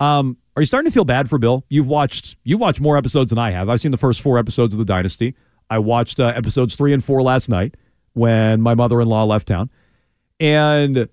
Um, are you starting to feel bad for Bill? You've watched you've watched more episodes than I have. I've seen the first four episodes of the Dynasty. I watched uh, episodes three and four last night when my mother-in-law left town, and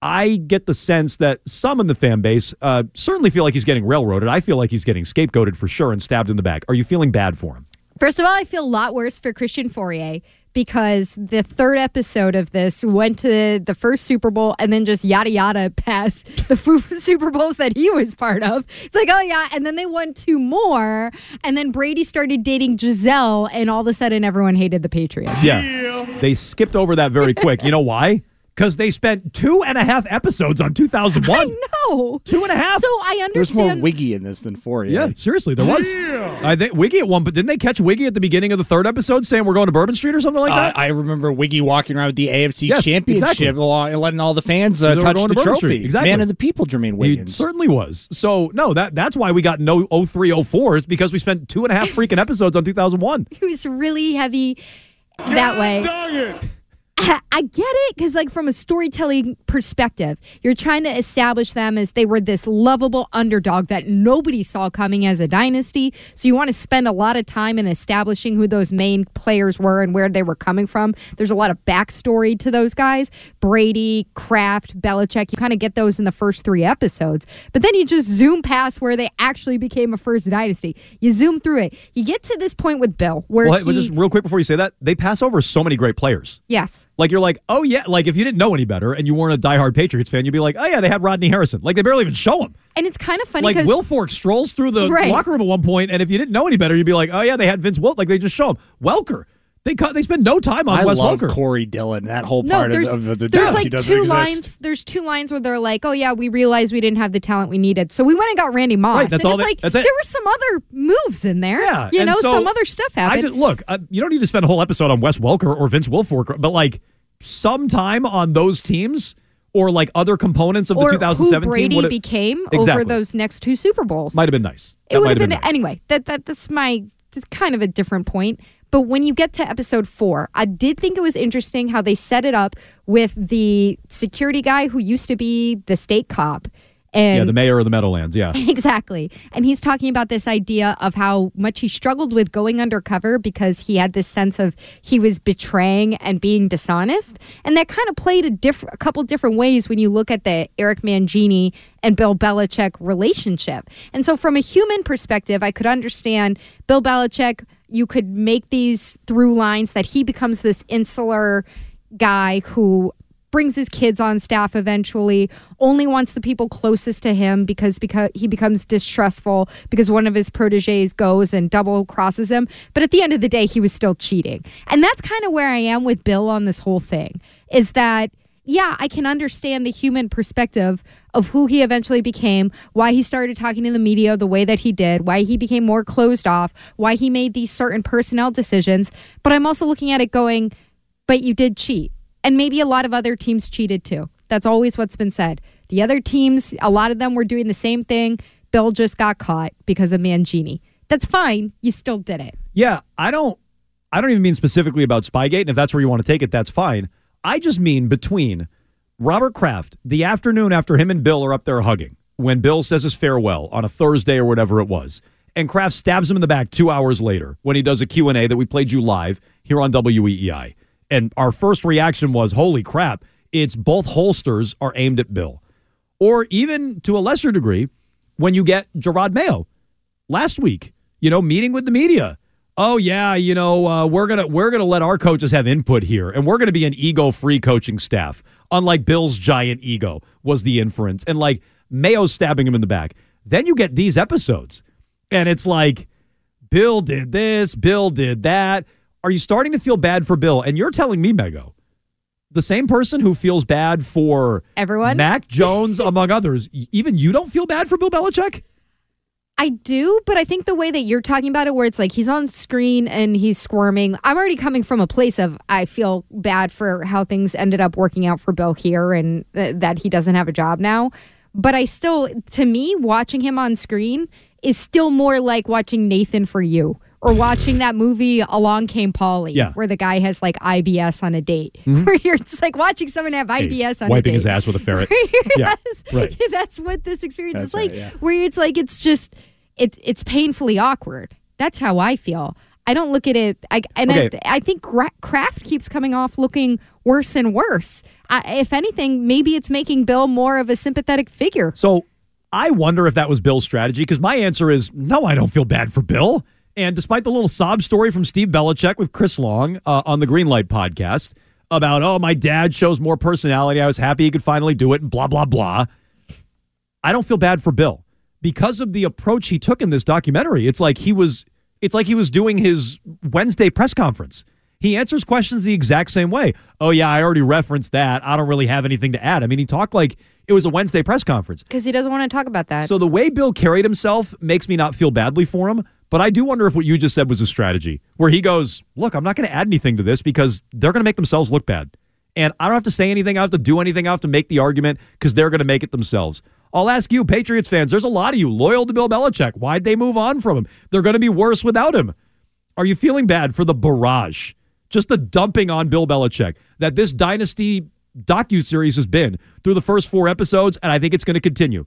I get the sense that some in the fan base uh, certainly feel like he's getting railroaded. I feel like he's getting scapegoated for sure and stabbed in the back. Are you feeling bad for him? First of all, I feel a lot worse for Christian Fauria because the third episode of this went to the first Super Bowl and then just yada yada past the Super Bowls that he was part of. It's like, oh yeah, and then they won two more, and then Brady started dating Gisele, and all of a sudden everyone hated the Patriots. Yeah. They skipped over that very quick. You know why? Because they spent two and a half episodes on 2001. I know. Two and a half. So I understand. There's more. Wiggy in this than four. Yeah, seriously, there was. I think Wiggy at one, but didn't they catch Wiggy at the beginning of the third episode saying we're going to Bourbon Street or something like Uh, that? I remember Wiggy walking around with the AFC Yes, Championship exactly. along, and letting all the fans uh, touch going the to trophy. Street. Exactly. Man of the people, Jermaine He certainly was. So no, that that's why we got no 03, 04. It's because we spent two and a half freaking episodes on 2001. It was really heavy that way. I get it because, like, from a storytelling perspective, you're trying to establish them as they were this lovable underdog that nobody saw coming as a dynasty. So you want to spend a lot of time in establishing who those main players were and where they were coming from. There's a lot of backstory to those guys Brady, Kraft, Belichick. You kind of get those in the first three episodes. But then you just zoom past where they actually became a first dynasty. You zoom through it. You get to this point with Bill where Well, he. just real quick before you say that, they pass over so many great players. yes. Like you're like, oh yeah, like if you didn't know any better and you weren't a diehard Patriots fan, you'd be like, oh yeah, they had Rodney Harrison. Like they barely even show him. And it's kind of funny Like. Will Fork strolls through the Right. locker room at one point, and if you didn't know any better, you'd be like, oh yeah, they had Vince Wilt. Like they just show him Welker. They cut. They spend no time on I Wes love Welker. Corey Dillon. That whole No, part there's of, the- of the there's dance he like two exist. lines. There's two lines where they're like, "Oh yeah, we realized we didn't have the talent we needed, so we went and got Randy Moss." Right, that's and all it's they- like that's it. there were some other moves in there. Yeah, you know, so some other stuff I happened. just look. Uh, you don't need to spend a whole episode on Wes Welker or Vince Wilfork, but like some time on those teams or like other components of or the 2017 who Brady would've- became Exactly. over those next two Super Bowls. might have been nice. it would might have been, nice. anyway. That that that's my that's kind of a different point. But when you get to episode four, I did think it was interesting how they set it up with the security guy who used to be the state cop. And Yeah, the mayor of the Meadowlands. Yeah. Exactly. And he's talking about this idea of how much he struggled with going undercover because he had this sense of he was betraying and being dishonest. And that kind of played a different a couple different ways when you look at the Eric Mangini and Bill Belichick relationship. And so from a human perspective, I could understand Bill Belichick, you could make these through lines that he becomes this insular guy who brings his kids on staff eventually only wants the people closest to him because because he becomes distrustful because one of his proteges goes and double crosses him. But at the end of the day he was still cheating. And that's kind of where i am with bill on this whole thing is that yeah, I can understand the human perspective of who he eventually became, why he started talking to the media the way that he did, why he became more closed off, why he made these certain personnel decisions. But I'm also looking at it going, but you did cheat. And maybe a lot of other teams cheated too. That's always what's been said. The other teams, a lot of them were doing the same thing. Bill just got caught because of Mangini. That's fine. You still did it. Yeah, I don't I don't even mean specifically about Spygate, and if that's where you want to take it, that's fine. I just mean between Robert Kraft, the afternoon after him and Bill are up there hugging, when Bill says his farewell on a Thursday or whatever it was, and Kraft stabs him in the back two hours later when he does a Q&A that we played you live here on WEEI. And our first reaction was, holy crap, it's both holsters are aimed at Bill. or even to a lesser degree, when you get Jerod Mayo last week, you know, meeting with the media. Oh yeah, you know, uh, we're gonna we're gonna let our coaches have input here, and we're gonna be an ego-free coaching staff, unlike Bill's giant ego was the inference, and like Mayo stabbing him in the back. Then you get these episodes, and it's like, Bill did this, Bill did that. Are you starting to feel bad for Bill? And you're telling me, Mego, the same person who feels bad for Everyone? Mac Jones, among others, even you don't feel bad for Bill Belichick? I do, but I think the way that you're talking about it, where it's like he's on screen and he's squirming, I'm already coming from a place of I feel bad for how things ended up working out for Bill here and th- that he doesn't have a job now. But I still, to me, watching him on screen is still more like watching Nathan for you or watching that movie Along Came Polly, Yeah. where the guy has like IBS on a date. Mhm. Where you're just like watching someone have He's IBS on a date. wiping his ass with a ferret. yeah, right. That's what this experience That's is like. yeah. Where it's like it's just it it's painfully awkward. That's how I feel. I don't look at it. I and Okay. I, I think Gra- Kraft keeps coming off looking worse and worse. I, if anything, maybe it's making Bill more of a sympathetic figure. So I wonder if that was Bill's strategy because my answer is no, I don't feel bad for Bill. And despite the little sob story from Steve Belichick with Chris Long uh, on the Greenlight podcast about, oh, my dad shows more personality. I was happy he could finally do it and blah, blah, blah. I don't feel bad for Bill because of the approach he took in this documentary. It's like he was it's like he was doing his Wednesday press conference. He answers questions the exact same way. Oh yeah, I already referenced that. I don't really have anything to add. I mean, he talked like it was a Wednesday press conference. Because he doesn't want to talk about that. So the way Bill carried himself makes me not feel badly for him, but I do wonder if what you just said was a strategy where he goes, "Look, I'm not going to add anything to this because they're going to make themselves look bad. And I don't have to say anything, I have to do anything, I have to make the argument because they're going to make it themselves." I'll ask you, Patriots fans, there's a lot of you loyal to Bill Belichick. Why'd they move on from him? They're going to be worse without him. Are you feeling bad for the barrage? Just the dumping on Bill Belichick that this dynasty docu-series has been through the first four episodes, and I think it's going to continue.